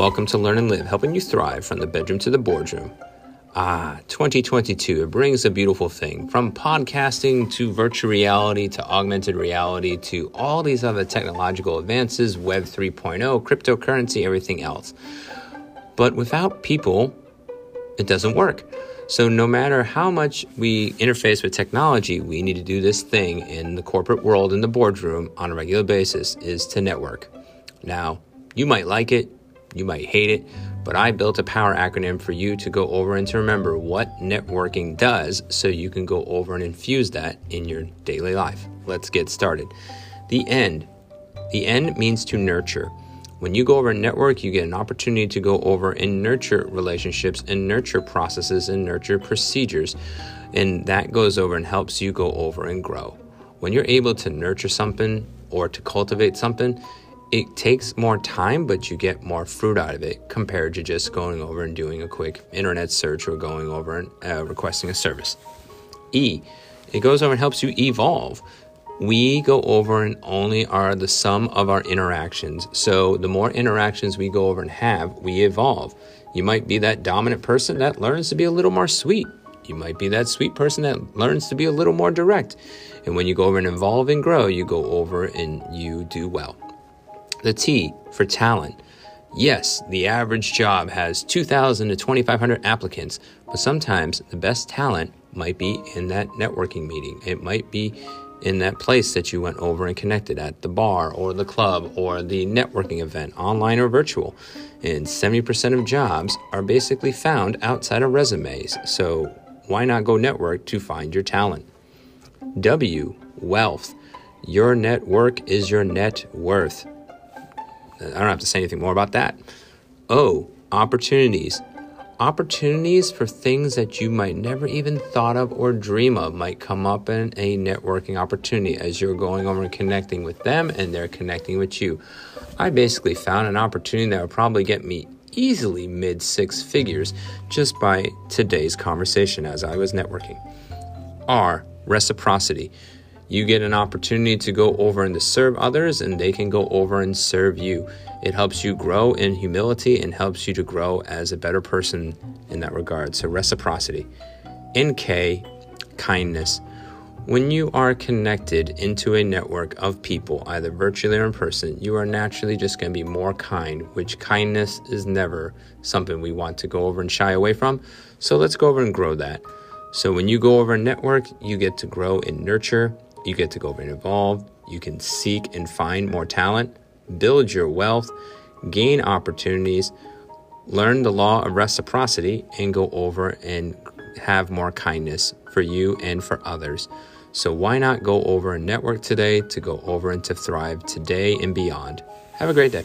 Welcome to Learn and Live, helping you thrive from the bedroom to the boardroom. Ah, 2022, it brings a beautiful thing from podcasting to virtual reality to augmented reality to all these other technological advances, Web 3.0, cryptocurrency, everything else. But without people, it doesn't work. So, no matter how much we interface with technology, we need to do this thing in the corporate world, in the boardroom, on a regular basis, is to network. Now, you might like it, you might hate it, but I built a power acronym for you to go over and to remember what networking does so you can go over and infuse that in your daily life. Let's get started. The end. The end means to nurture. When you go over a network, you get an opportunity to go over and nurture relationships and nurture processes and nurture procedures. And that goes over and helps you go over and grow. When you're able to nurture something or to cultivate something, it takes more time, but you get more fruit out of it compared to just going over and doing a quick internet search or going over and uh, requesting a service. E, it goes over and helps you evolve we go over and only are the sum of our interactions. So the more interactions we go over and have, we evolve. You might be that dominant person that learns to be a little more sweet. You might be that sweet person that learns to be a little more direct. And when you go over and evolve and grow, you go over and you do well. The T for talent. Yes, the average job has 2,000 to 2,500 applicants, but sometimes the best talent might be in that networking meeting. It might be in that place that you went over and connected at the bar or the club or the networking event, online or virtual. And 70% of jobs are basically found outside of resumes. So why not go network to find your talent? W, wealth. Your network is your net worth. I don't have to say anything more about that. Oh, opportunities opportunities for things that you might never even thought of or dream of might come up in a networking opportunity as you're going over and connecting with them and they're connecting with you. I basically found an opportunity that would probably get me easily mid six figures just by today's conversation as I was networking. R, reciprocity. You get an opportunity to go over and to serve others, and they can go over and serve you. It helps you grow in humility and helps you to grow as a better person in that regard. So, reciprocity. NK, kindness. When you are connected into a network of people, either virtually or in person, you are naturally just going to be more kind, which kindness is never something we want to go over and shy away from. So let's go over and grow that. So when you go over a network, you get to grow and nurture you get to go and evolve. You can seek and find more talent, build your wealth, gain opportunities, learn the law of reciprocity, and go over and have more kindness for you and for others. So, why not go over and network today to go over and to thrive today and beyond? Have a great day.